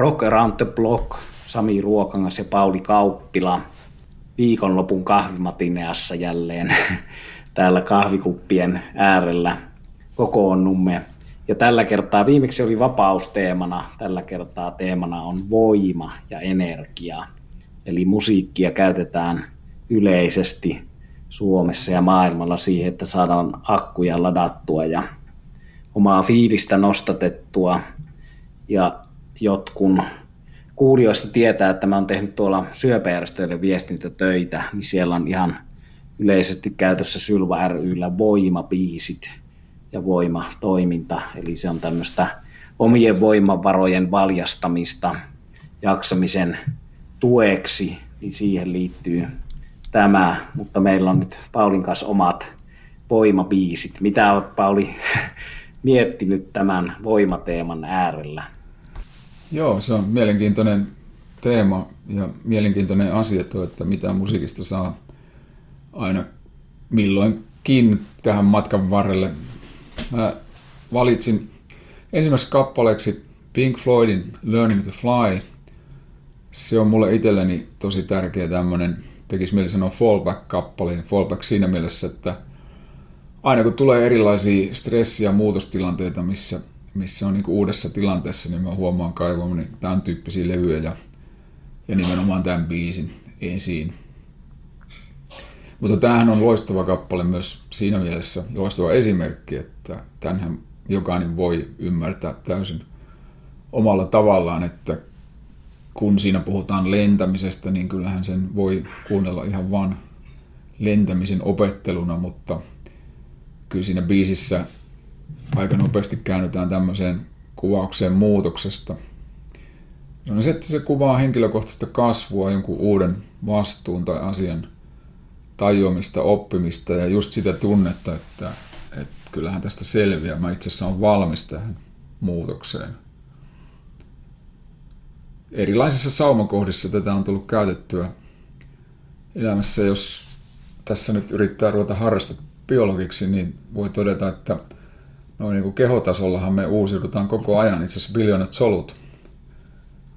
Rock Around the Block, Sami Ruokangas ja Pauli Kauppila viikonlopun kahvimatineassa jälleen täällä kahvikuppien äärellä kokoonnumme. Ja tällä kertaa, viimeksi oli vapausteemana, tällä kertaa teemana on voima ja energia. Eli musiikkia käytetään yleisesti Suomessa ja maailmalla siihen, että saadaan akkuja ladattua ja omaa fiilistä nostatettua. Ja jotkun kuulijoista tietää, että mä oon tehnyt tuolla syöpäjärjestöille viestintätöitä, niin siellä on ihan yleisesti käytössä Sylva ryllä voimapiisit ja voimatoiminta. Eli se on tämmöistä omien voimavarojen valjastamista jaksamisen tueksi, niin siihen liittyy tämä, mutta meillä on nyt Paulin kanssa omat voimabiisit. Mitä olet Pauli miettinyt tämän voimateeman äärellä? Joo, se on mielenkiintoinen teema ja mielenkiintoinen asia tuo, että mitä musiikista saa aina milloinkin tähän matkan varrelle. Mä valitsin ensimmäiseksi kappaleeksi Pink Floydin Learning to Fly. Se on mulle itselleni tosi tärkeä tämmöinen, tekisi mieli sanoa fallback-kappale. Fallback siinä mielessä, että aina kun tulee erilaisia stressi- ja muutostilanteita, missä missä on niin uudessa tilanteessa, niin mä huomaan kaivamani tämän tyyppisiä levyjä ja, ja nimenomaan tämän biisin esiin. Mutta tämähän on loistava kappale myös siinä mielessä, loistava esimerkki, että tämänhän jokainen voi ymmärtää täysin omalla tavallaan, että kun siinä puhutaan lentämisestä, niin kyllähän sen voi kuunnella ihan vain lentämisen opetteluna, mutta kyllä siinä biisissä aika nopeasti käännytään tämmöiseen kuvaukseen muutoksesta. Se on se, että se kuvaa henkilökohtaista kasvua, jonkun uuden vastuun tai asian tajuamista, oppimista ja just sitä tunnetta, että, että kyllähän tästä selviää. Mä itse asiassa olen valmis tähän muutokseen. Erilaisissa saumakohdissa tätä on tullut käytettyä elämässä. Jos tässä nyt yrittää ruveta harrasta biologiksi, niin voi todeta, että noin niin kuin kehotasollahan me uusiudutaan koko ajan, itse asiassa biljoonat solut.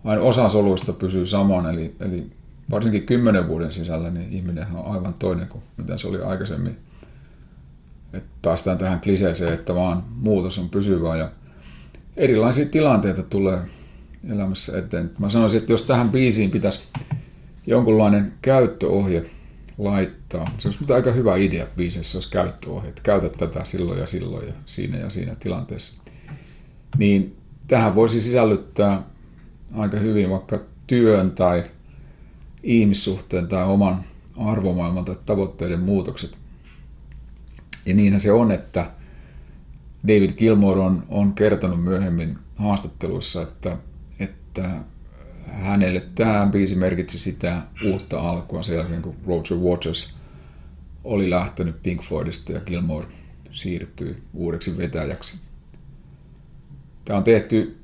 Vain osa soluista pysyy saman, eli, eli varsinkin kymmenen vuoden sisällä niin ihminen on aivan toinen kuin mitä se oli aikaisemmin. Et päästään tähän kliseeseen, että vaan muutos on pysyvää ja erilaisia tilanteita tulee elämässä eteen. Mä sanoisin, että jos tähän biisiin pitäisi jonkunlainen käyttöohje laittaa. Se olisi aika hyvä idea biisissä, jos käyttöohje, että käytä tätä silloin ja silloin ja siinä ja siinä tilanteessa. Niin tähän voisi sisällyttää aika hyvin vaikka työn tai ihmissuhteen tai oman arvomaailman tai tavoitteiden muutokset. Ja niinhän se on, että David Gilmore on, on kertonut myöhemmin haastatteluissa, että, että hänelle tämä biisi merkitsi sitä uutta alkua sen jälkeen, kun Roger Waters oli lähtenyt Pink Floydista ja Gilmore siirtyi uudeksi vetäjäksi. Tämä on tehty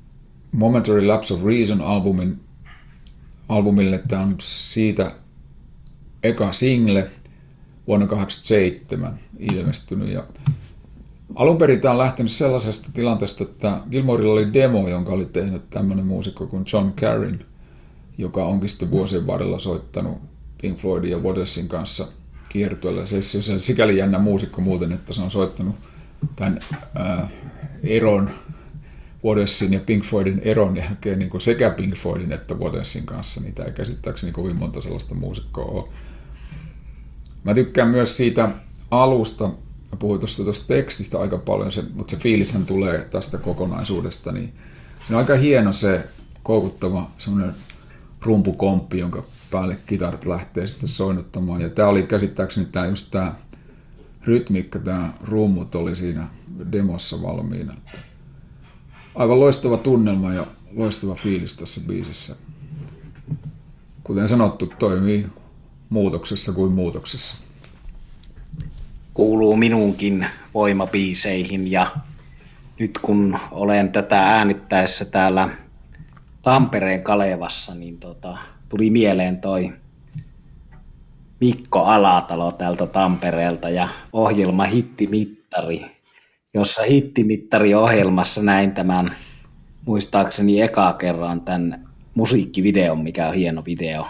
Momentary Lapse of Reason albumin, albumille. Tämä on siitä eka single vuonna 1987 ilmestynyt. Ja alun perin tämä on lähtenyt sellaisesta tilanteesta, että Gilmorella oli demo, jonka oli tehnyt tämmöinen muusikko kuin John Carin – joka onkin sitten vuosien varrella soittanut Pink Floydin ja Watersin kanssa kiertueella. Se on sikäli jännä muusikko muuten, että se on soittanut tämän ää, eron Watersin ja Pink Floydin eron jälkeen niin kuin sekä Pink Floydin että Watersin kanssa. Niitä ei käsittääkseni kovin monta sellaista muusikkoa ole. Mä tykkään myös siitä alusta, mä puhuin tuosta, tuosta tekstistä aika paljon, se, mutta se fiilishän tulee tästä kokonaisuudesta, niin se on aika hieno se koukuttava semmoinen rumpukomppi, jonka päälle kitarat lähtee sitten soinnuttamaan. Ja tämä oli käsittääkseni tämä just tämä rytmiikka, tämä rummut oli siinä demossa valmiina. Aivan loistava tunnelma ja loistava fiilis tässä biisissä. Kuten sanottu, toimii muutoksessa kuin muutoksessa. Kuuluu minunkin voimapiiseihin ja nyt kun olen tätä äänittäessä täällä Tampereen Kalevassa, niin tota, tuli mieleen toi Mikko Alatalo täältä Tampereelta ja ohjelma Hittimittari, jossa Hittimittari-ohjelmassa näin tämän muistaakseni eka kerran tämän musiikkivideon, mikä on hieno video.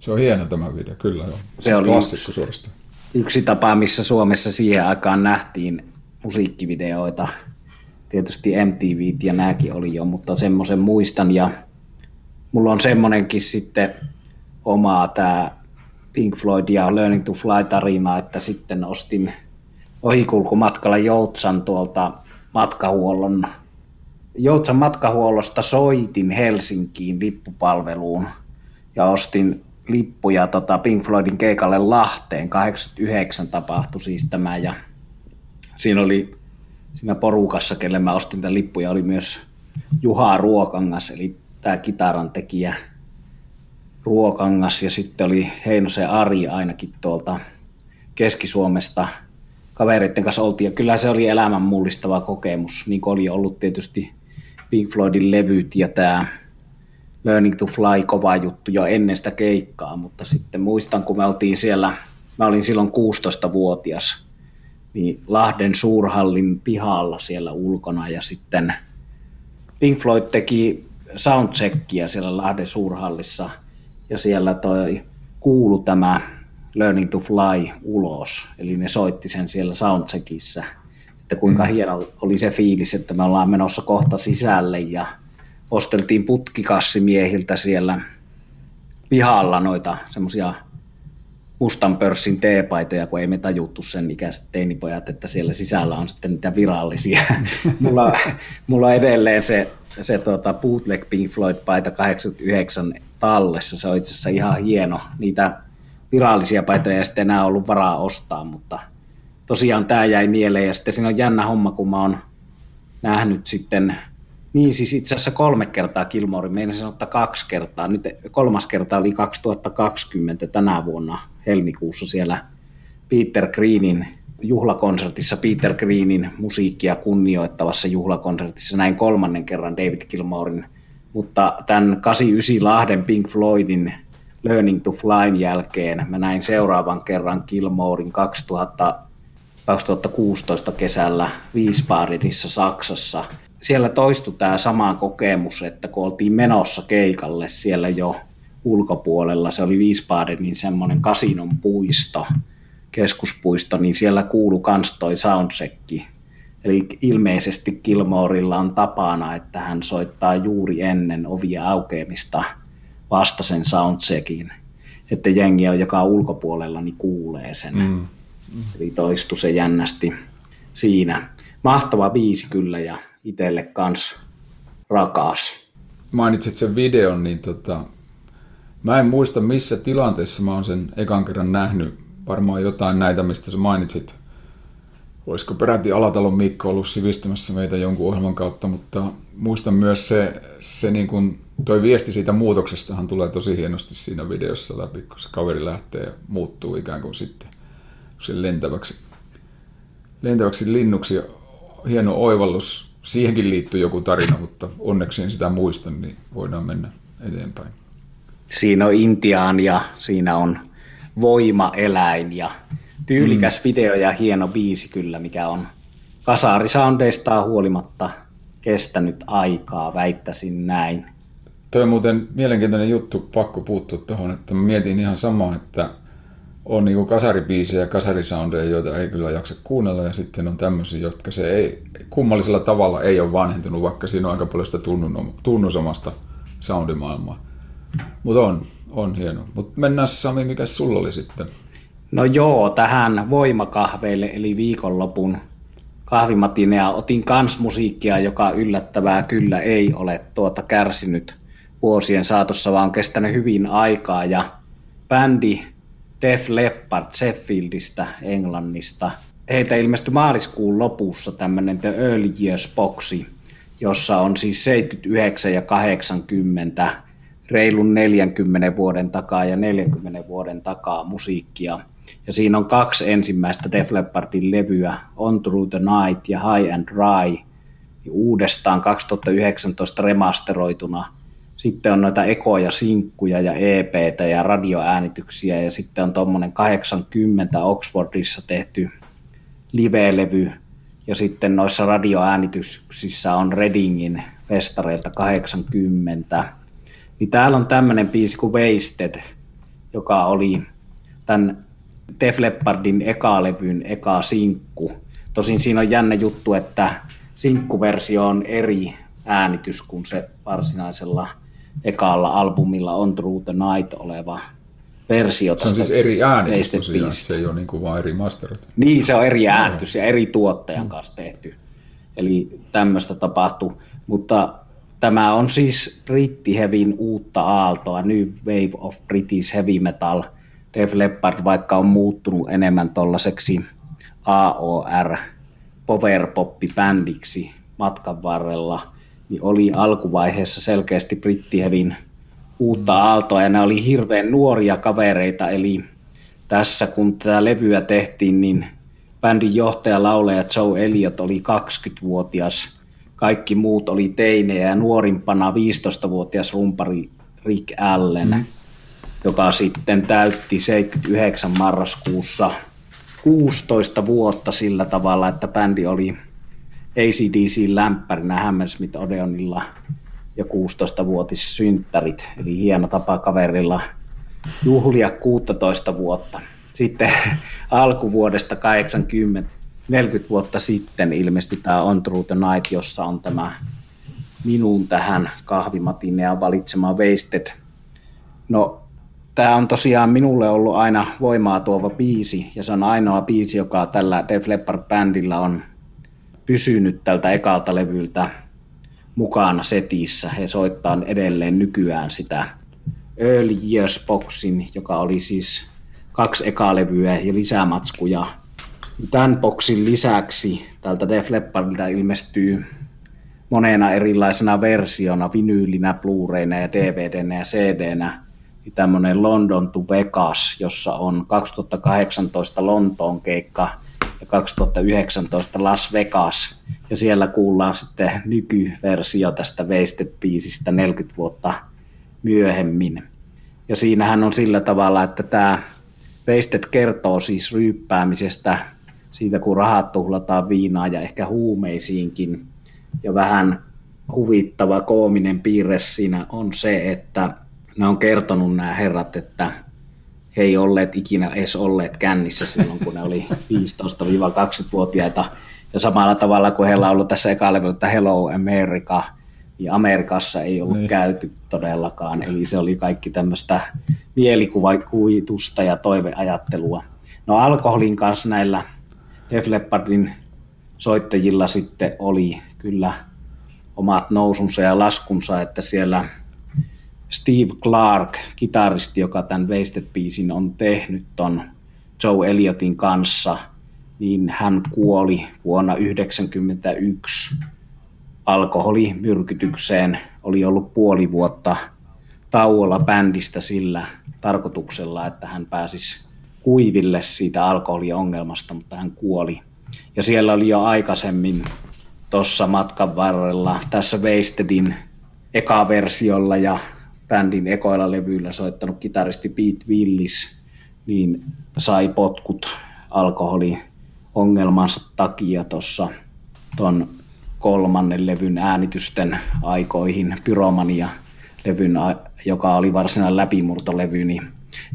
Se on hieno tämä video, kyllä joo. Se, se oli klassikko suorastaan. Yksi tapa, missä Suomessa siihen aikaan nähtiin musiikkivideoita. Tietysti MTV ja nämäkin oli jo, mutta semmoisen muistan. Ja mulla on semmoinenkin sitten omaa tämä Pink Floyd ja Learning to Fly tarina, että sitten ostin ohikulkumatkalla Joutsan tuolta matkahuollon Joutsan matkahuollosta soitin Helsinkiin lippupalveluun ja ostin lippuja tota Pink Floydin keikalle Lahteen. 89 tapahtui siis tämä ja siinä oli siinä porukassa, kelle mä ostin tämän lippuja, oli myös Juha Ruokangas, eli tämä kitaran tekijä Ruokangas. Ja sitten oli Heinosen Ari ainakin tuolta Keski-Suomesta kavereiden kanssa oltiin. Ja kyllä se oli elämän mullistava kokemus, niin kuin oli ollut tietysti Pink Floydin levyt ja tämä Learning to Fly kova juttu jo ennen sitä keikkaa, mutta sitten muistan, kun me oltiin siellä, mä olin silloin 16-vuotias, niin Lahden suurhallin pihalla siellä ulkona ja sitten Pink Floyd teki soundcheckia siellä Lahden suurhallissa ja siellä toi kuulu tämä Learning to Fly ulos, eli ne soitti sen siellä soundcheckissa, että kuinka mm. hieno oli se fiilis, että me ollaan menossa kohta sisälle ja osteltiin putkikassimiehiltä siellä pihalla noita semmoisia mustan pörssin teepaitoja, kun ei me tajuttu sen ikäiset teinipojat, että siellä sisällä on sitten niitä virallisia. mulla, mulla on edelleen se, se tota bootleg Pink Floyd-paita 89 tallessa, se on itse asiassa ihan hieno. Niitä virallisia paitoja ei sitten enää ollut varaa ostaa, mutta tosiaan tämä jäi mieleen ja sitten siinä on jännä homma, kun mä oon nähnyt sitten niin, siis itse asiassa kolme kertaa Kilmori, meinasin ottaa kaksi kertaa. Nyt kolmas kerta oli 2020 tänä vuonna helmikuussa siellä Peter Greenin juhlakonsertissa, Peter Greenin musiikkia kunnioittavassa juhlakonsertissa. Näin kolmannen kerran David Gilmorin, mutta tämän 89 Lahden Pink Floydin Learning to Flyn jälkeen mä näin seuraavan kerran Gilmorin 2000, 2016 kesällä Wiesbadenissa Saksassa – siellä toistui tämä sama kokemus, että kun oltiin menossa keikalle siellä jo ulkopuolella, se oli Wiesbadenin semmoinen kasinon puisto, keskuspuisto, niin siellä kuulu kans toi soundchecki. Eli ilmeisesti Kilmoorilla on tapana, että hän soittaa juuri ennen ovia aukeamista vasta sen soundcheckin. Että jengi on, joka on ulkopuolella, niin kuulee sen. Mm. Eli toistui se jännästi siinä. Mahtava biisi kyllä ja itselle kans rakas. Mainitsit sen videon, niin tota, mä en muista missä tilanteessa mä oon sen ekan kerran nähnyt. Varmaan jotain näitä, mistä sä mainitsit. Olisiko peräti Alatalon Mikko ollut sivistämässä meitä jonkun ohjelman kautta, mutta muistan myös se, se niin kuin, toi viesti siitä muutoksestahan tulee tosi hienosti siinä videossa läpi, kun se kaveri lähtee ja muuttuu ikään kuin sitten se lentäväksi, lentäväksi linnuksi. Hieno oivallus siihenkin liittyy joku tarina, mutta onneksi en sitä muista, niin voidaan mennä eteenpäin. Siinä on Intiaan ja siinä on voimaeläin ja tyylikäs mm. video ja hieno biisi kyllä, mikä on kasarisoundeistaan huolimatta kestänyt aikaa, väittäisin näin. Tuo on muuten mielenkiintoinen juttu, pakko puuttua tuohon, että mä mietin ihan samaa, että on niin kasaribiisejä ja kasarisoundeja, joita ei kyllä jaksa kuunnella, ja sitten on tämmöisiä, jotka se ei, kummallisella tavalla ei ole vanhentunut, vaikka siinä on aika paljon sitä tunnusomasta soundimaailmaa. Mutta on, on hieno. Mutta mennään Sami, mikä sulla oli sitten? No joo, tähän voimakahveille, eli viikonlopun kahvimatinea otin kans musiikkia, joka yllättävää kyllä ei ole tuota kärsinyt vuosien saatossa, vaan on kestänyt hyvin aikaa, ja bändi Def Leppard Sheffieldistä, Englannista. Heiltä ilmestyi maaliskuun lopussa tämmöinen The Early Years boxi, jossa on siis 79 ja 80 reilun 40 vuoden takaa ja 40 vuoden takaa musiikkia. Ja siinä on kaksi ensimmäistä Def Leppardin levyä, On Through the Night ja High and Dry, uudestaan 2019 remasteroituna – sitten on noita ekoja, sinkkuja ja EPtä ja radioäänityksiä ja sitten on tuommoinen 80 Oxfordissa tehty live-levy ja sitten noissa radioäänityksissä on Readingin festareilta 80. Niin täällä on tämmöinen biisi kuin Wasted, joka oli tämän Def Leppardin eka-levyn eka sinkku. Tosin siinä on jännä juttu, että sinkkuversio on eri äänitys kuin se varsinaisella ekalla albumilla On True the Night oleva versio. Se on siis eri äänitys tosiaan, se ei ole niin kuin vaan eri masterit. Niin, se on eri äänitys ja eri tuottajan kanssa tehty. Eli tämmöistä tapahtuu. Mutta tämä on siis brittihevin uutta aaltoa, New Wave of British Heavy Metal. Def Leppard, vaikka on muuttunut enemmän tuollaiseksi AOR powerpop-bändiksi matkan varrella, niin oli alkuvaiheessa selkeästi brittihevin uutta aaltoa ja ne oli hirveän nuoria kavereita, eli tässä kun tätä levyä tehtiin, niin bändin johtaja, lauleja Joe Elliot oli 20-vuotias, kaikki muut oli teinejä ja nuorimpana 15-vuotias rumpari Rick Allen, mm. joka sitten täytti 79 marraskuussa 16 vuotta sillä tavalla, että bändi oli ACDC-lämpärinä Hammersmith Odeonilla ja 16-vuotis synttärit, eli hieno tapa kaverilla juhlia 16 vuotta. Sitten alkuvuodesta 80, 40 vuotta sitten ilmestyi tämä On True the Night, jossa on tämä minun tähän kahvimatinea valitsema Wasted. No, tämä on tosiaan minulle ollut aina voimaa tuova biisi, ja se on ainoa biisi, joka tällä Def Leppard-bändillä on pysynyt tältä ekalta levyltä mukana setissä. He soittaa edelleen nykyään sitä Early Years Boxin, joka oli siis kaksi ekalevyä ja lisämatskuja. Tämän boksin lisäksi tältä Def Leppardilta ilmestyy monena erilaisena versiona, vinyylinä, Blu-rayna ja DVDnä ja CDnä, niin tämmöinen London to Vegas, jossa on 2018 Lontoon keikka ja 2019 Las Vegas. Ja siellä kuullaan sitten nykyversio tästä Wasted-biisistä 40 vuotta myöhemmin. Ja siinähän on sillä tavalla, että tämä Wasted kertoo siis ryyppäämisestä, siitä kun rahat tuhlataan viinaa ja ehkä huumeisiinkin. Ja vähän huvittava koominen piirre siinä on se, että ne on kertonut nämä herrat, että he ei olleet ikinä edes olleet kännissä silloin, kun ne oli 15-20-vuotiaita. Ja samalla tavalla kuin heillä on ollut tässä eka että Hello America, niin Amerikassa ei ollut niin. käyty todellakaan. Eli se oli kaikki tämmöistä mielikuvitusta ja toiveajattelua. No alkoholin kanssa näillä Def Leppardin soittajilla sitten oli kyllä omat nousunsa ja laskunsa, että siellä – Steve Clark, kitaristi, joka tämän Wasted-biisin on tehnyt ton Joe Elliotin kanssa, niin hän kuoli vuonna 1991 alkoholimyrkytykseen. Oli ollut puoli vuotta tauolla bändistä sillä tarkoituksella, että hän pääsisi kuiville siitä alkoholiongelmasta, mutta hän kuoli. Ja siellä oli jo aikaisemmin tuossa matkan varrella tässä Wastedin eka-versiolla ja bändin ekoilla levyillä soittanut kitaristi Pete Willis, niin sai potkut alkoholiongelmansa takia tuossa ton kolmannen levyn äänitysten aikoihin, Pyromania levyn, joka oli varsinainen läpimurtolevy. Niin,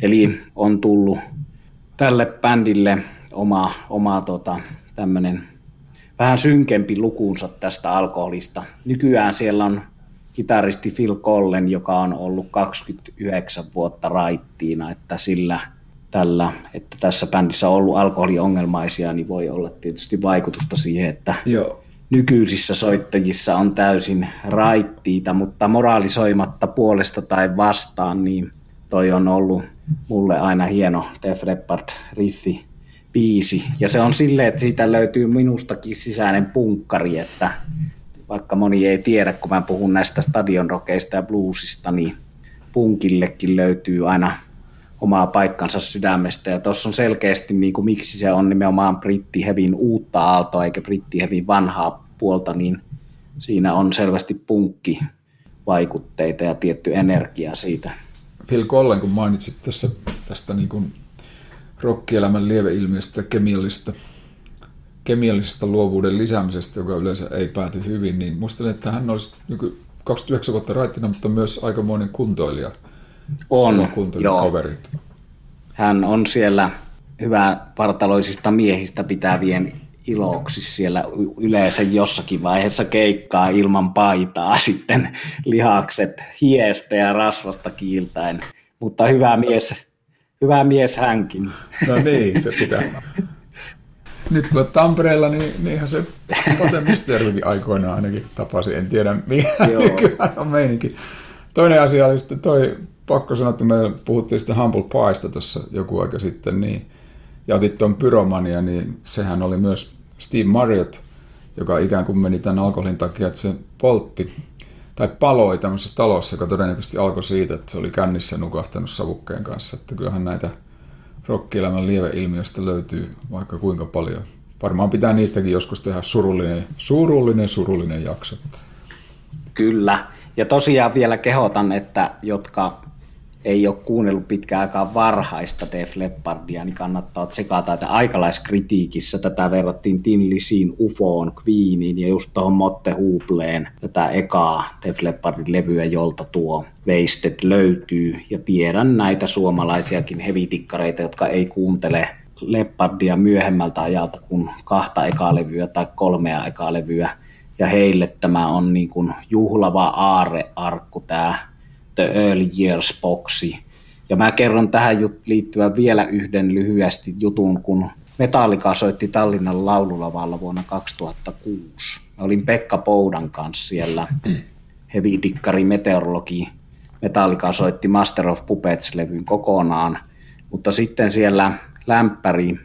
eli on tullut tälle bändille oma, oma tota, tämmöinen vähän synkempi lukuunsa tästä alkoholista. Nykyään siellä on kitaristi Phil Collen, joka on ollut 29 vuotta raittiina, että sillä tällä, että tässä bändissä on ollut alkoholiongelmaisia, niin voi olla tietysti vaikutusta siihen, että Joo. nykyisissä soittajissa on täysin raittiita, mutta moraalisoimatta puolesta tai vastaan, niin toi on ollut mulle aina hieno Def Leppard riffi biisi. Ja se on silleen, että siitä löytyy minustakin sisäinen punkkari, että vaikka moni ei tiedä, kun mä puhun näistä stadionrokeista ja bluesista, niin punkillekin löytyy aina omaa paikkansa sydämestä. Ja tuossa on selkeästi, niin kuin, miksi se on nimenomaan brittihevin uutta aaltoa eikä brittihevin vanhaa puolta, niin siinä on selvästi punkki vaikutteita ja tietty energia siitä. Phil Collen, kun mainitsit tässä tästä niin kuin rokkielämän lieveilmiöstä, kemiallista kemiallisesta luovuuden lisäämisestä, joka yleensä ei pääty hyvin, niin muistelen, että hän olisi 29 vuotta raittina, mutta myös aikamoinen kuntoilija. On, kuntoilija kaverit. Hän on siellä hyvää partaloisista miehistä pitävien iloksi siellä yleensä jossakin vaiheessa keikkaa ilman paitaa sitten lihakset hiestä ja rasvasta kiiltäen. Mutta hyvä mies, hyvä mies hänkin. No niin, se pitää. Nyt kun Tampereella, niin, niin ihan se Pate Mysteerikin aikoinaan ainakin tapasi. En tiedä, mikä nykyään on meininki. Toinen asia oli sitten toi, pakko sanoa, että me puhuttiin sitten Humble Piesta tuossa joku aika sitten, niin, ja otit tuon Pyromania, niin sehän oli myös Steve Marriott, joka ikään kuin meni tämän alkoholin takia, että se poltti tai paloi tämmöisessä talossa, joka todennäköisesti alkoi siitä, että se oli kännissä nukahtanut savukkeen kanssa. Että kyllähän näitä rokkielämän lieveilmiöistä löytyy vaikka kuinka paljon. Varmaan pitää niistäkin joskus tehdä surullinen, surullinen, surullinen jakso. Kyllä. Ja tosiaan vielä kehotan, että jotka ei ole kuunnellut pitkään aikaa varhaista Def Leppardia, niin kannattaa tsekata, että aikalaiskritiikissä tätä verrattiin Tin Lisiin, Ufoon, Queeniin ja just tuohon Motte Hubleen, tätä ekaa Def Leppardin levyä, jolta tuo Wasted löytyy. Ja tiedän näitä suomalaisiakin hevitikkareita, jotka ei kuuntele Leppardia myöhemmältä ajalta kuin kahta ekaa levyä tai kolmea ekaa levyä. Ja heille tämä on niin kuin juhlava aarearkku tämä The Early Years boksi. Ja mä kerron tähän liittyvän vielä yhden lyhyesti jutun, kun Metallica soitti Tallinnan laululavalla vuonna 2006. Mä olin Pekka Poudan kanssa siellä, heavy dikkari meteorologi. Metallica soitti Master of Puppets-levyn kokonaan, mutta sitten siellä lämpäri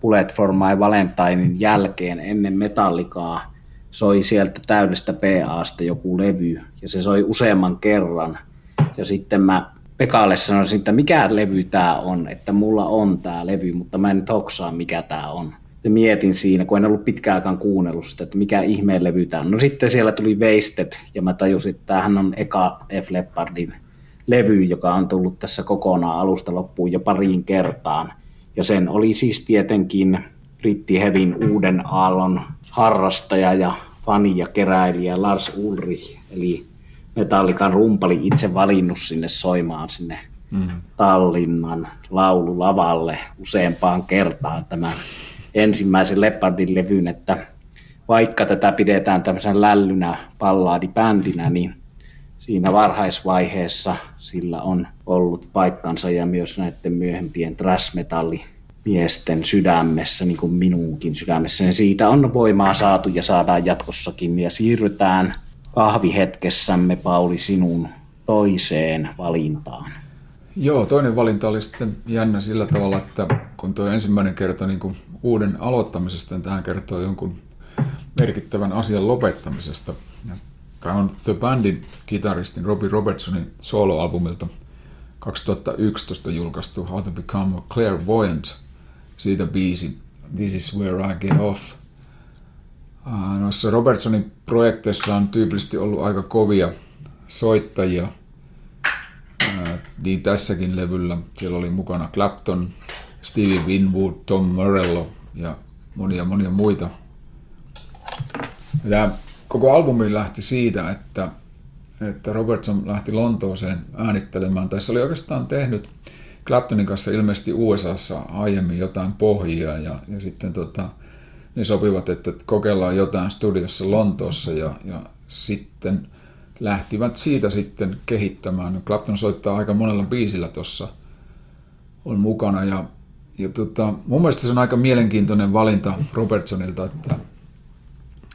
Bullet for My Valentinein jälkeen ennen Metallicaa soi sieltä täydestä PAsta joku levy, ja se soi useamman kerran. Ja sitten mä Pekalle sanoisin, että mikä levy tämä on, että mulla on tämä levy, mutta mä en nyt hoksaa, mikä tämä on. Ja mietin siinä, kun en ollut pitkään aikaan kuunnellut sitä, että mikä ihmeen levy tämä on. No sitten siellä tuli Wasted, ja mä tajusin, että tämähän on eka F. Leppardin levy, joka on tullut tässä kokonaan alusta loppuun jo pariin kertaan. Ja sen oli siis tietenkin Britti Hevin uuden aallon harrastaja ja fani ja keräilijä Lars Ulrich, eli Metallikan rumpali itse valinnut sinne soimaan sinne mm. Tallinnan laululavalle useampaan kertaan tämän ensimmäisen Leopardin levyn, että vaikka tätä pidetään tämmöisen lällynä pallaadibändinä, niin siinä varhaisvaiheessa sillä on ollut paikkansa ja myös näiden myöhempien thrash miesten sydämessä, niin kuin minunkin sydämessä, niin siitä on voimaa saatu ja saadaan jatkossakin. Ja siirrytään kahvihetkessämme, Pauli, sinun toiseen valintaan. Joo, toinen valinta oli sitten jännä sillä tavalla, että kun tuo ensimmäinen kerta niin kuin uuden aloittamisesta, niin tähän kertoo jonkun merkittävän asian lopettamisesta. Tämä on The Bandin kitaristin Robbie Robertsonin soloalbumilta 2011 julkaistu How to Become a Clairvoyant – siitä biisi This is where I get off. Noissa Robertsonin projekteissa on tyypillisesti ollut aika kovia soittajia. Niin tässäkin levyllä siellä oli mukana Clapton, Stevie Winwood, Tom Morello ja monia monia muita. Tämä koko albumi lähti siitä, että, että Robertson lähti Lontooseen äänittelemään, se oli oikeastaan tehnyt Claptonin kanssa ilmeisesti USAssa aiemmin jotain pohjia ja, ja sitten tota, ne sopivat, että kokeillaan jotain studiossa Lontoossa ja, ja sitten lähtivät siitä sitten kehittämään. Clapton soittaa aika monella biisillä tuossa on mukana ja, ja tota, mun mielestä se on aika mielenkiintoinen valinta Robertsonilta, että,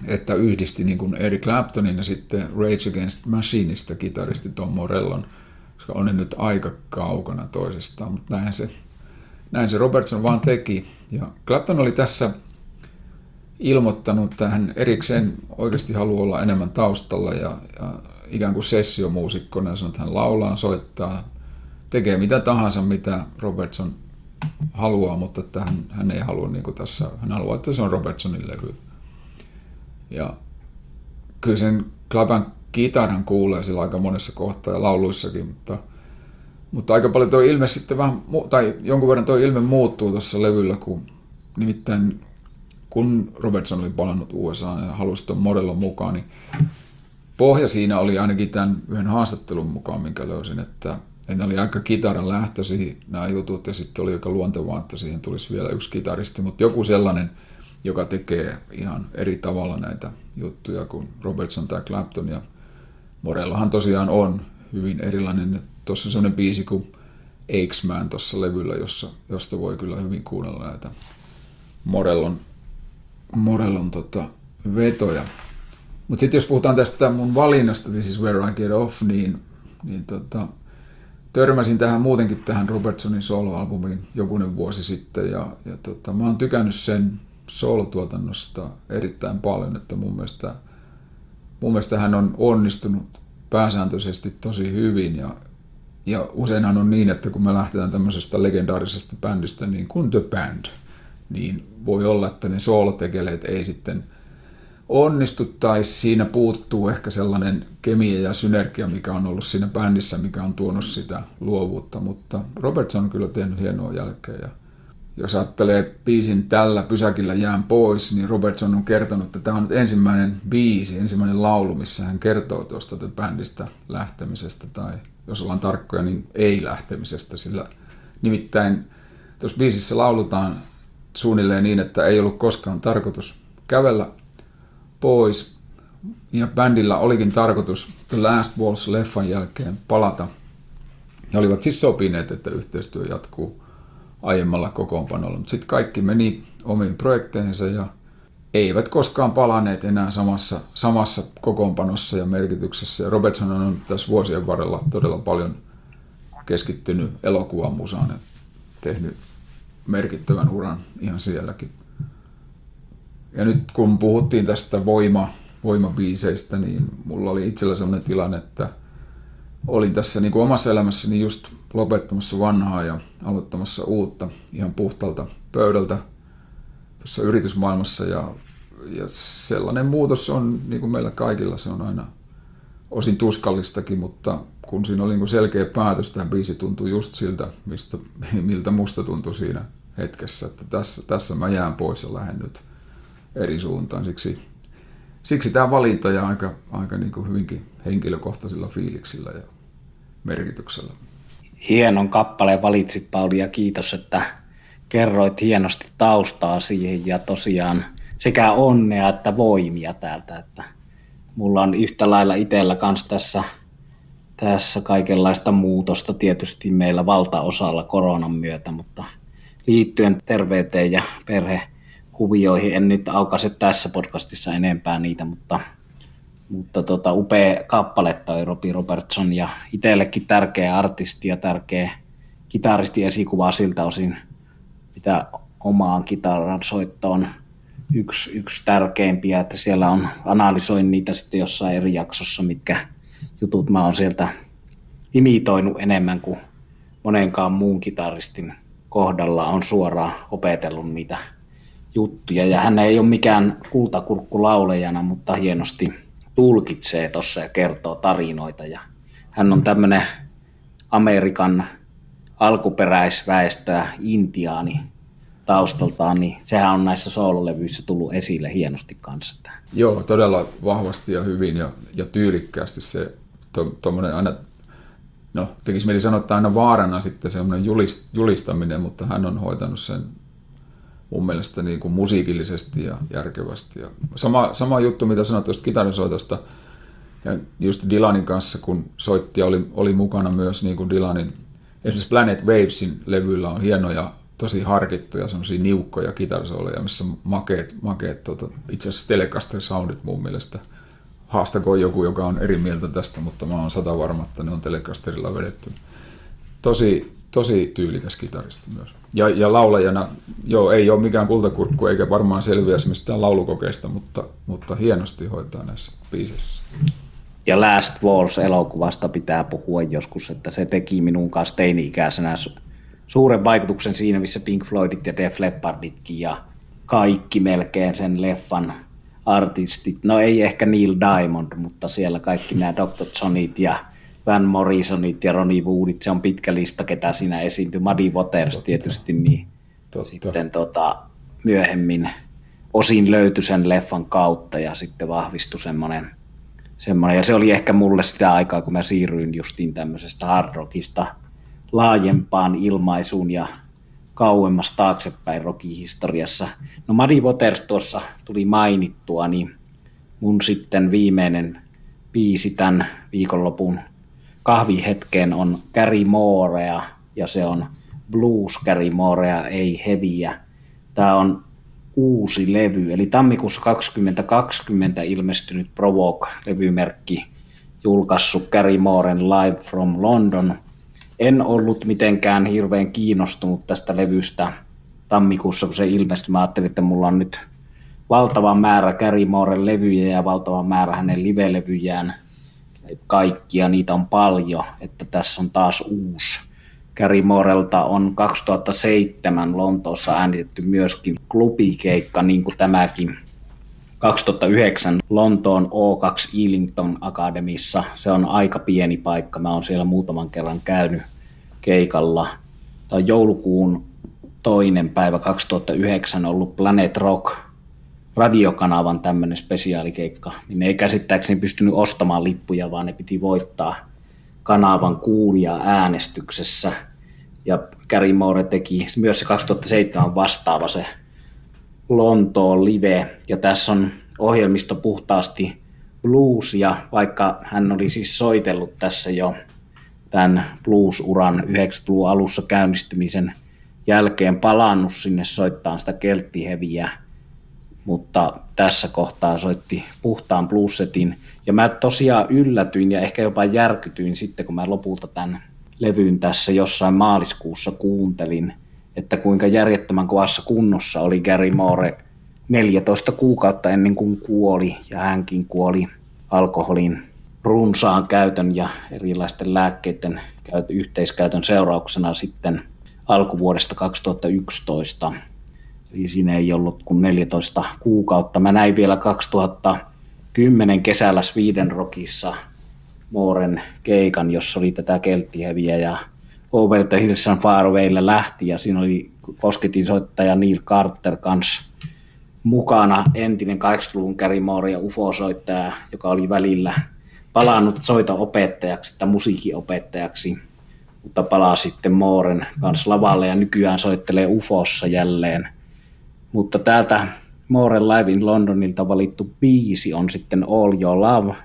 että yhdisti niin kuin Eric Claptonin ja sitten Rage Against Machineista kitaristi Tom Morellon – koska on ne nyt aika kaukana toisestaan, mutta näin se, näin se Robertson vaan teki. Ja Clapton oli tässä ilmoittanut, että hän erikseen oikeasti haluaa olla enemmän taustalla ja, ja ikään kuin sessiomuusikkona ja sanoo, että hän laulaa, soittaa, tekee mitä tahansa, mitä Robertson haluaa, mutta että hän, hän ei halua niin kuin tässä, hän haluaa, että se on Robertsonin levy. Ja kyllä sen Klapan kitaran kuulee sillä aika monessa kohtaa ja lauluissakin, mutta, mutta aika paljon tuo ilme sitten vähän, tai jonkun verran tuo ilme muuttuu tuossa levyllä, kun nimittäin kun Robertson oli palannut USA ja halusi tuon modellon mukaan, niin pohja siinä oli ainakin tämän yhden haastattelun mukaan, minkä löysin, että ne oli aika kitaran lähtöisiä nämä jutut ja sitten oli aika luontevaa, että siihen tulisi vielä yksi kitaristi, mutta joku sellainen, joka tekee ihan eri tavalla näitä juttuja kuin Robertson tai Clapton ja Morellahan tosiaan on hyvin erilainen. Tuossa on sellainen biisi kuin X-Man tuossa levyllä, jossa, josta voi kyllä hyvin kuunnella näitä Morellon, Morellon tota, vetoja. Mutta sitten jos puhutaan tästä mun valinnasta, This is where I get off, niin, niin tota, törmäsin tähän muutenkin tähän Robertsonin soloalbumiin jokunen vuosi sitten ja, ja tota, mä oon tykännyt sen solotuotannosta erittäin paljon, että mun mielestä, mun mielestä hän on onnistunut pääsääntöisesti tosi hyvin ja, ja useinhan on niin, että kun me lähdetään tämmöisestä legendaarisesta bändistä niin kuin The Band, niin voi olla, että ne soolotekeleet ei sitten – onnistu tai siinä puuttuu ehkä sellainen kemia ja synergia, mikä on ollut siinä bändissä, mikä on tuonut sitä luovuutta, mutta Robertson on kyllä tehnyt hienoa jälkeä ja jos ajattelee biisin tällä pysäkillä jään pois, niin Robertson on kertonut, että tämä on nyt ensimmäinen biisi, ensimmäinen laulu, missä hän kertoo tuosta bändistä lähtemisestä tai jos ollaan tarkkoja, niin ei lähtemisestä, sillä nimittäin tuossa biisissä laulutaan suunnilleen niin, että ei ollut koskaan tarkoitus kävellä pois. Ja bändillä olikin tarkoitus The Last Waltz-leffan jälkeen palata. Ja olivat siis sopineet, että yhteistyö jatkuu aiemmalla kokoonpanolla. Mutta sitten kaikki meni omiin projekteihinsa ja eivät koskaan palaneet enää samassa, samassa kokoonpanossa ja merkityksessä. Ja Robertson on tässä vuosien varrella todella paljon keskittynyt elokuvan musaan ja tehnyt merkittävän uran ihan sielläkin. Ja nyt kun puhuttiin tästä voima, voimabiiseistä, niin mulla oli itsellä sellainen tilanne, että olin tässä niin kuin omassa elämässäni just lopettamassa vanhaa ja aloittamassa uutta ihan puhtalta pöydältä tuossa yritysmaailmassa ja, ja sellainen muutos on niin kuin meillä kaikilla, se on aina osin tuskallistakin, mutta kun siinä oli niin selkeä päätös, tämä biisi tuntui just siltä, mistä, miltä musta tuntui siinä hetkessä, että tässä, tässä mä jään pois ja lähden nyt eri suuntaan. Siksi, siksi tämä valinta ja aika, aika niin kuin hyvinkin henkilökohtaisilla fiiliksillä ja merkityksellä. Hienon kappaleen valitsit Pauli ja kiitos, että kerroit hienosti taustaa siihen ja tosiaan sekä onnea että voimia täältä. Että mulla on yhtä lailla itsellä kanssa tässä, tässä kaikenlaista muutosta tietysti meillä valtaosalla koronan myötä, mutta liittyen terveyteen ja perhe kuvioihin. En nyt aukaise tässä podcastissa enempää niitä, mutta, mutta tota, upea kappale toi Robbie Robertson ja itsellekin tärkeä artisti ja tärkeä kitaristi esikuva siltä osin, mitä omaan kitaran soittoon yksi, yksi tärkeimpiä, että siellä on, analysoin niitä sitten jossain eri jaksossa, mitkä jutut mä oon sieltä imitoinut enemmän kuin monenkaan muun kitaristin kohdalla on suoraan opetellut niitä juttuja. Ja hän ei ole mikään kultakurkku laulejana, mutta hienosti tulkitsee tuossa ja kertoo tarinoita. Ja hän on tämmöinen Amerikan alkuperäisväestöä, intiaani taustaltaan, niin sehän on näissä soololevyissä tullut esille hienosti kanssa. Joo, todella vahvasti ja hyvin ja, ja tyylikkäästi se tuommoinen to, aina, no tekisi mieli sanoa, että aina vaarana sitten semmoinen julist, julistaminen, mutta hän on hoitanut sen mun mielestä niin kuin musiikillisesti ja järkevästi. Ja sama, sama juttu, mitä sanoit tuosta kitarisoitosta, ja just Dylanin kanssa, kun soitti oli, oli mukana myös niin kuin Dylanin, esimerkiksi Planet Wavesin levyllä on hienoja, tosi harkittuja, semmoisia niukkoja kitarisoleja, missä makeet, makeet tota, itse asiassa Telecaster soundit mun mielestä. Haastakoon joku, joka on eri mieltä tästä, mutta mä oon sata varma, että ne on Telecasterilla vedetty. Tosi, tosi tyylikäs kitaristi myös. Ja, ja laulajana, joo, ei ole mikään kultakurkku eikä varmaan selviä mistään laulukokeista, mutta, mutta hienosti hoitaa näissä biisissä. Ja Last Walls-elokuvasta pitää puhua joskus, että se teki minun kanssa teini-ikäisenä suuren vaikutuksen siinä, missä Pink Floydit ja Def Lepparditkin ja kaikki melkein sen leffan artistit. No ei ehkä Neil Diamond, mutta siellä kaikki nämä Dr. Johnit ja Van Morrisonit ja Ronnie Woodit, se on pitkä lista, ketä siinä esiintyy. Muddy Waters Totta. tietysti, niin Totta. sitten tota, myöhemmin osin löytyi sen leffan kautta ja sitten vahvistui semmoinen semmoinen. Ja se oli ehkä mulle sitä aikaa, kun mä siirryin justiin tämmöisestä hard rockista laajempaan ilmaisuun ja kauemmas taaksepäin historiassa. No Muddy Waters tuossa tuli mainittua, niin mun sitten viimeinen biisi tämän viikonlopun kahvihetkeen on Gary Moorea ja se on Blues Gary Moorea, ei heviä. Tämä on uusi levy, eli tammikuussa 2020 ilmestynyt Provoke-levymerkki julkaissut Gary Mooren Live from London. En ollut mitenkään hirveän kiinnostunut tästä levystä tammikuussa, kun se ilmestyi. Mä ajattelin, että mulla on nyt valtava määrä Gary Mooren levyjä ja valtava määrä hänen live-levyjään. Kaikkia, niitä on paljon, että tässä on taas uusi Gary Morelta on 2007 Lontoossa äänitetty myöskin klubikeikka, niin kuin tämäkin 2009 Lontoon O2 Ealington Akademissa. Se on aika pieni paikka. Mä oon siellä muutaman kerran käynyt keikalla. Tämä on joulukuun toinen päivä 2009 ollut Planet Rock radiokanavan tämmöinen spesiaalikeikka. Niin ne ei käsittääkseni pystynyt ostamaan lippuja, vaan ne piti voittaa kanavan kuulija äänestyksessä. Ja Gary Moore teki myös se 2007 vastaava se Lontoon live. Ja tässä on ohjelmisto puhtaasti bluesia, vaikka hän oli siis soitellut tässä jo tämän blues-uran 90-luvun alussa käynnistymisen jälkeen palannut sinne soittaa sitä kelttiheviä mutta tässä kohtaa soitti puhtaan bluesetin. Ja mä tosiaan yllätyin ja ehkä jopa järkytyin sitten, kun mä lopulta tämän levyn tässä jossain maaliskuussa kuuntelin, että kuinka järjettömän kovassa kunnossa oli Gary Moore 14 kuukautta ennen kuin kuoli, ja hänkin kuoli alkoholin runsaan käytön ja erilaisten lääkkeiden yhteiskäytön seurauksena sitten alkuvuodesta 2011. Siinä ei ollut kuin 14 kuukautta. Mä näin vielä 2010 kesällä Sweden Rockissa Mooren keikan, jossa oli tätä kelttiheviä ja Over the Hills and Farwaylla lähti ja siinä oli kosketin soittaja Neil Carter kanssa mukana entinen 80-luvun Gary Moore ja UFO-soittaja, joka oli välillä palannut soito-opettajaksi tai musiikinopettajaksi, mutta palaa sitten Mooren kanssa lavalle ja nykyään soittelee UFOssa jälleen – mutta täältä More Live in Londonilta valittu biisi on sitten All Your Love,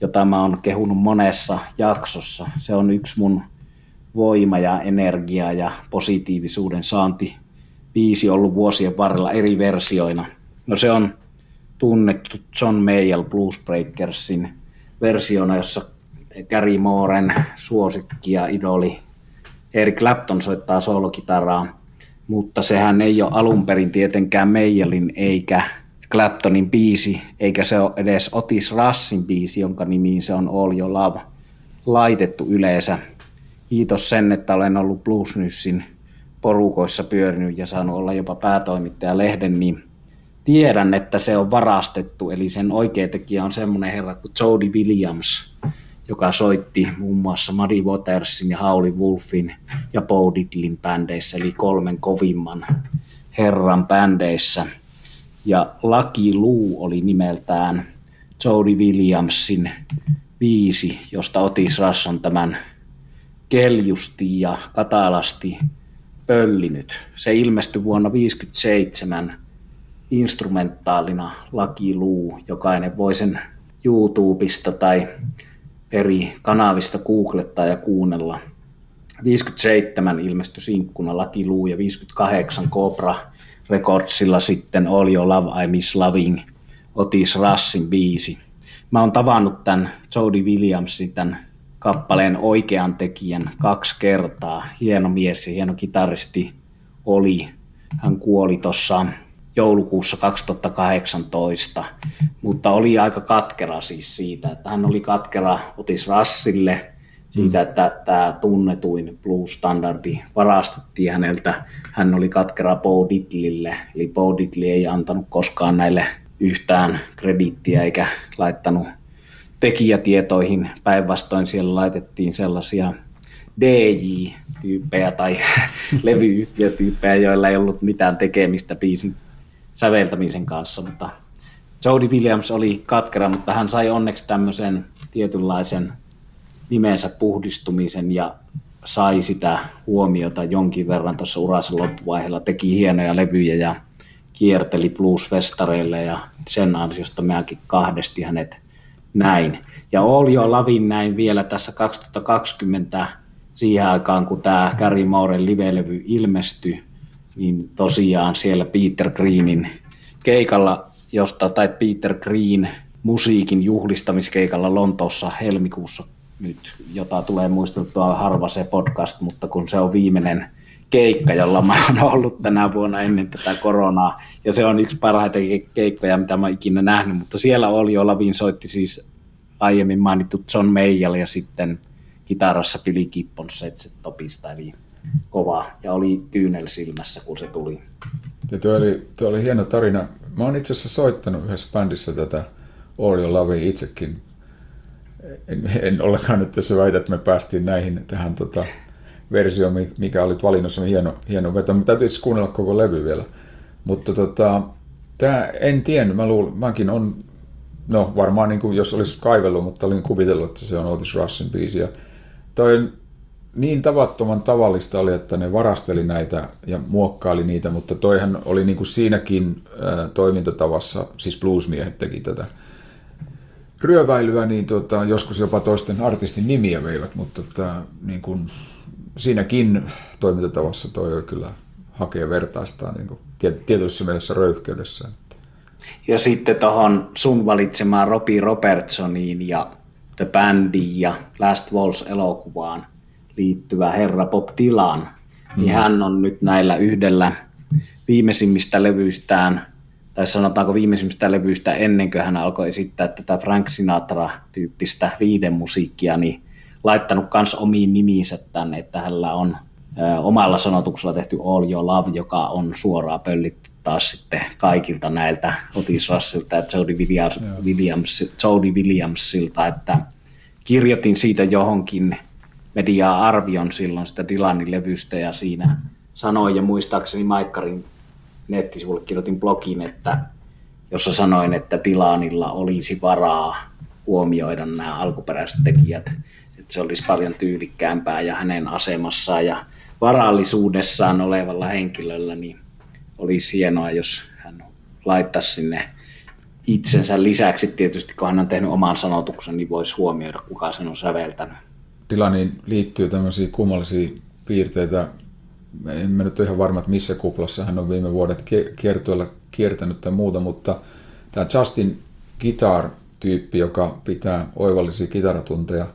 jota mä oon kehunut monessa jaksossa. Se on yksi mun voima ja energia ja positiivisuuden saanti biisi ollut vuosien varrella eri versioina. No se on tunnettu John Mayall Blues Breakersin versiona, jossa Gary Mooren suosikki ja idoli Eric Clapton soittaa solokitaraa mutta sehän ei ole alun perin tietenkään Meijelin eikä Claptonin biisi, eikä se ole edes Otis Rassin biisi, jonka nimiin se on All Your Love laitettu yleensä. Kiitos sen, että olen ollut Blues Newsin porukoissa pyörinyt ja saanut olla jopa päätoimittaja lehden, niin tiedän, että se on varastettu, eli sen oikea tekijä on semmoinen herra kuin Jody Williams, joka soitti muun muassa Muddy Watersin ja Howlin Wolfin ja Bo Diddlin bändeissä, eli kolmen kovimman herran bändeissä. Ja Lucky Lou oli nimeltään Jody Williamsin viisi, josta Otis Rush on tämän keljusti ja katalasti pöllinyt. Se ilmestyi vuonna 1957 instrumentaalina Lucky Lou. Jokainen voi sen YouTubesta tai eri kanavista googlettaa ja kuunnella. 57 ilmestyi sinkkuna Lucky Lou ja 58 Cobra Recordsilla sitten All Your Love I Miss Loving Otis Russin biisi. Mä oon tavannut tämän Jody Williamsin, tämän kappaleen oikean tekijän kaksi kertaa. Hieno mies ja hieno kitaristi oli. Hän kuoli tuossa joulukuussa 2018, mutta oli aika katkera siis siitä, että hän oli katkera Otis Rassille siitä, mm. että tämä tunnetuin blues-standardi varastettiin häneltä. Hän oli katkera Bo Diddlille, eli Bo Diddley ei antanut koskaan näille yhtään krediittiä eikä laittanut tekijätietoihin. Päinvastoin siellä laitettiin sellaisia DJ-tyyppejä tai levyyhtiötyyppejä, joilla ei ollut mitään tekemistä biisin säveltämisen kanssa, mutta Jody Williams oli katkera, mutta hän sai onneksi tämmöisen tietynlaisen nimensä puhdistumisen ja sai sitä huomiota jonkin verran tuossa uransa loppuvaiheella, teki hienoja levyjä ja kierteli bluesfestareille ja sen ansiosta meäkin kahdesti hänet näin. Ja Olio Lavin näin vielä tässä 2020 siihen aikaan, kun tämä Gary Mooren live-levy ilmestyi, niin tosiaan siellä Peter Greenin keikalla, josta, tai Peter Green musiikin juhlistamiskeikalla Lontoossa helmikuussa. Nyt, jota tulee muistuttua harva se podcast, mutta kun se on viimeinen keikka, jolla mä oon ollut tänä vuonna ennen tätä koronaa, ja se on yksi parhaita keikkoja, mitä mä oon ikinä nähnyt, mutta siellä oli jo Lavin soitti siis aiemmin mainittu John Mayall ja sitten kitarassa Billy Gibbon Setset Topista, eli kova, ja oli kyynel silmässä, kun se tuli. Ja tuo oli, tuo oli hieno tarina. Mä oon itse asiassa soittanut yhdessä bändissä tätä All Your Love itsekin. En, en ollenkaan nyt tässä väitä, että me päästiin näihin tähän tota, versio, mikä olit valinnut, se on hieno, hieno veto. Mutta täytyy kuunnella koko levy vielä. Mutta tota, tää, en tiennyt, mä luulen, mäkin on, no varmaan niin kuin, jos olisi kaivellut, mutta olin kuvitellut, että se on Otis Russin biisi. Ja toi niin tavattoman tavallista oli, että ne varasteli näitä ja muokkaili niitä, mutta toihan oli niin kuin siinäkin toimintatavassa, siis bluesmiehet teki tätä ryöväilyä, niin tota, joskus jopa toisten artistin nimiä veivät, mutta tota, niin kuin, siinäkin toimintatavassa toi kyllä hakee vertaistaan niin kuin, tietyssä mielessä röyhkeydessä. Ja sitten tuohon sun valitsemaan Robbie Robertsoniin ja The Bandiin ja Last Walls-elokuvaan liittyvä herra Bob Dylan, niin mm. hän on nyt näillä yhdellä viimeisimmistä levyistään, tai sanotaanko viimeisimmistä levyistä ennen kuin hän alkoi esittää tätä Frank Sinatra-tyyppistä viiden musiikkia, niin laittanut myös omiin nimiinsä tänne, että hänellä on ö, omalla sanotuksella tehty All Your Love, joka on suoraan pöllitty taas sitten kaikilta näiltä Otis Russilta ja Jody, Williams, Williams, Jody Williamsilta, että kirjoitin siitä johonkin mediaa arvion silloin sitä Dylanin levystä ja siinä sanoin ja muistaakseni Maikkarin nettisivulle kirjoitin blogin, että jossa sanoin, että Dylanilla olisi varaa huomioida nämä alkuperäiset tekijät, että se olisi paljon tyylikkäämpää ja hänen asemassaan ja varallisuudessaan olevalla henkilöllä niin olisi hienoa, jos hän laittaisi sinne itsensä lisäksi tietysti, kun hän on tehnyt oman sanotuksen, niin voisi huomioida, kuka sen on säveltänyt. Dylaniin liittyy tämmöisiä kummallisia piirteitä. En mä nyt ole ihan varma, että missä kuplassa hän on viime vuodet kiertueella kiertänyt tai muuta, mutta tämä Justin Guitar-tyyppi, joka pitää oivallisia kitaratunteja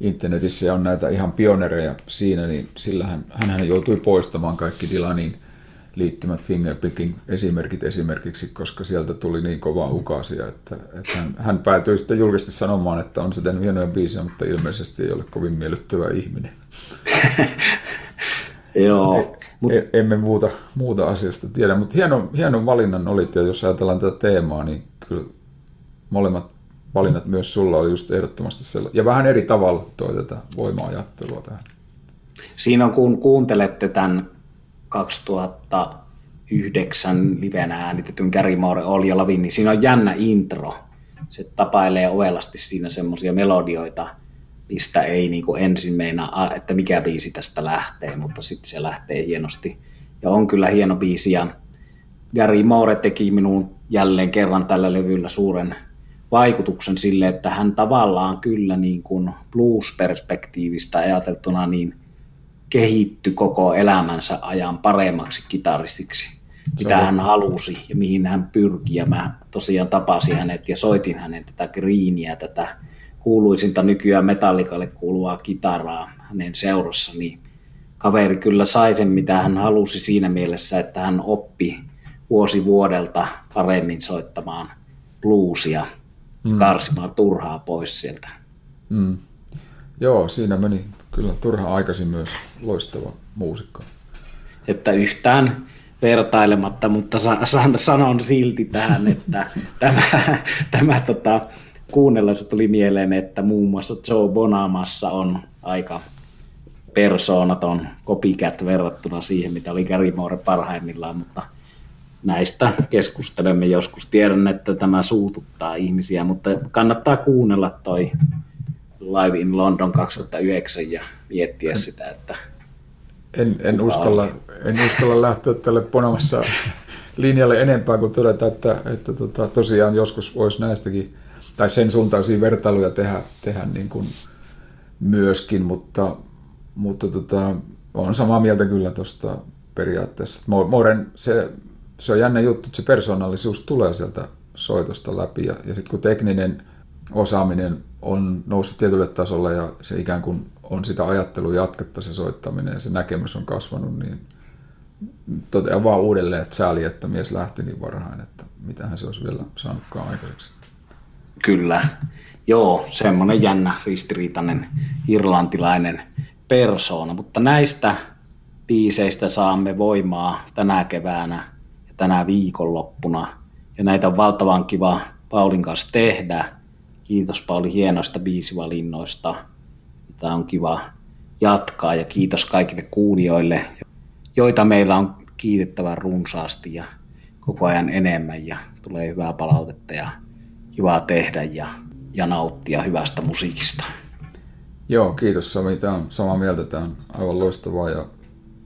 internetissä ja on näitä ihan pionereja siinä, niin sillä hän, hän joutui poistamaan kaikki Dylanin liittymät fingerpicking esimerkit esimerkiksi, koska sieltä tuli niin kova ukasia, että, että hän, hän päätyi sitten julkisesti sanomaan, että on se tehnyt hienoja biisejä, mutta ilmeisesti ei ole kovin miellyttävä ihminen. Joo. Mut... E, emme muuta, muuta asiasta tiedä, mutta hieno, hieno valinnan olit, ja jos ajatellaan tätä teemaa, niin kyllä molemmat valinnat myös sulla oli just ehdottomasti sellainen. Ja vähän eri tavalla toi tätä voima-ajattelua tähän. Siinä on, kun kuuntelette tämän 2009 livenä äänitetyn Gary Moore Olja Lavin, niin siinä on jännä intro. Se tapailee ovelasti siinä semmoisia melodioita, mistä ei niin kuin ensin meinaa, että mikä biisi tästä lähtee, mutta sitten se lähtee hienosti. Ja on kyllä hieno biisi ja Gary Moore teki minuun jälleen kerran tällä levyllä suuren vaikutuksen sille, että hän tavallaan kyllä niin kuin blues-perspektiivistä ajateltuna niin kehitty koko elämänsä ajan paremmaksi kitaristiksi, mitä hän halusi ja mihin hän pyrki. Ja mä tosiaan tapasin hänet ja soitin hänen tätä greeniä, tätä kuuluisinta nykyään metallikalle kuuluvaa kitaraa hänen seurassa, niin kaveri kyllä sai sen, mitä hän halusi siinä mielessä, että hän oppi vuosi vuodelta paremmin soittamaan bluesia, mm. karsimaan turhaa pois sieltä. Mm. Joo, siinä meni kyllä turha aikaisin myös loistava muusikko. Että yhtään vertailematta, mutta sanon silti tähän, että tämä, tämä tota, kuunnellessa tuli mieleen, että muun muassa Joe Bonamassa on aika persoonaton copycat verrattuna siihen, mitä oli Gary Moore parhaimmillaan, mutta näistä keskustelemme joskus. Tiedän, että tämä suututtaa ihmisiä, mutta kannattaa kuunnella toi Live in London 2009 ja miettiä sitä, että en, en, uskalla, en uskalla lähteä tälle ponomassa linjalle enempää kuin todeta, että, että tota, tosiaan joskus voisi näistäkin, tai sen suuntaisia vertailuja tehdä, tehdä niin kuin myöskin, mutta, mutta tota, on samaa mieltä kyllä tuosta periaatteessa. Moren, se, se on jännä juttu, että se persoonallisuus tulee sieltä soitosta läpi, ja, ja sitten kun tekninen osaaminen on noussut tietylle tasolle ja se ikään kuin on sitä ajattelua jatketta se soittaminen ja se näkemys on kasvanut, niin totean vaan uudelleen, että sääli, että mies lähti niin varhain, että mitähän se olisi vielä saanutkaan aikaiseksi. Kyllä. Joo, semmoinen jännä, ristiriitainen irlantilainen persoona, mutta näistä biiseistä saamme voimaa tänä keväänä ja tänä viikonloppuna. Ja näitä on valtavan kiva Paulin kanssa tehdä. Kiitos Pauli hienoista biisivalinnoista. Tämä on kiva jatkaa ja kiitos kaikille kuulijoille, joita meillä on kiitettävän runsaasti ja koko ajan enemmän ja tulee hyvää palautetta ja kivaa tehdä ja, ja nauttia hyvästä musiikista. Joo, kiitos Sami. Tämä on samaa mieltä. Tämä on aivan loistavaa ja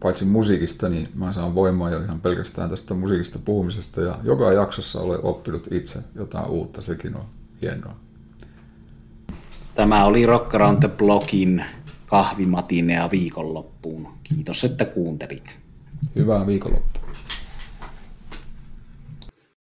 paitsi musiikista, niin mä saan voimaa jo ihan pelkästään tästä musiikista puhumisesta ja joka jaksossa olen oppinut itse jotain uutta. Sekin on hienoa. Tämä oli Rock Around the Blogin kahvimatinea viikonloppuun. Kiitos, että kuuntelit. Hyvää viikonloppua.